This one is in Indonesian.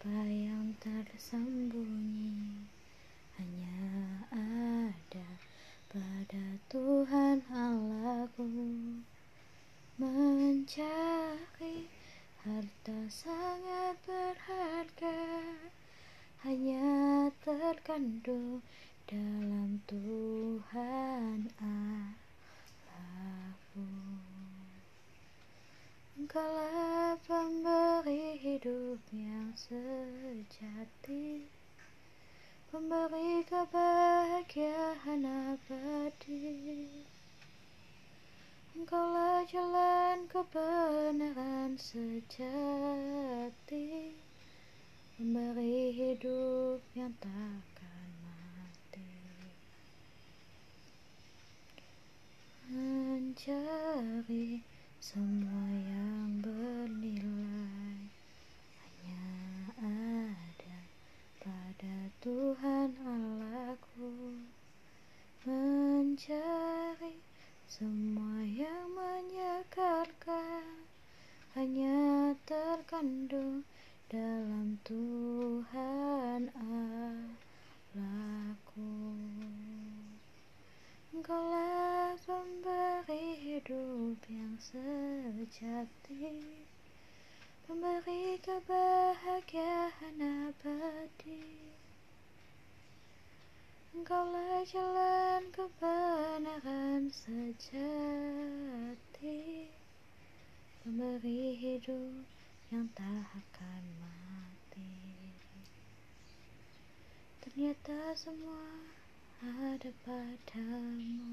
apa yang tersembunyi hanya ada pada Tuhan Allahku. Mencari harta sangat berharga hanya terkandung dalam Tuhan Allahku. Engkaulah Pemberi kebahagiaan abadi. Engkaulah jalan kebenaran sejati. Memberi hidup yang takkan mati. Mencari semua yang bernilai Hanya ada pada Tuhan Allahku Mencari semua yang menyegarkan hanya terkandung dalam Tuhan Allahku. Engkaulah pemberi hidup yang sejati, pemberi kebahagiaan abadi. Engkaulah jalan kebenaran sejati Pemberi hidup yang tak akan mati. Ternyata semua ada padamu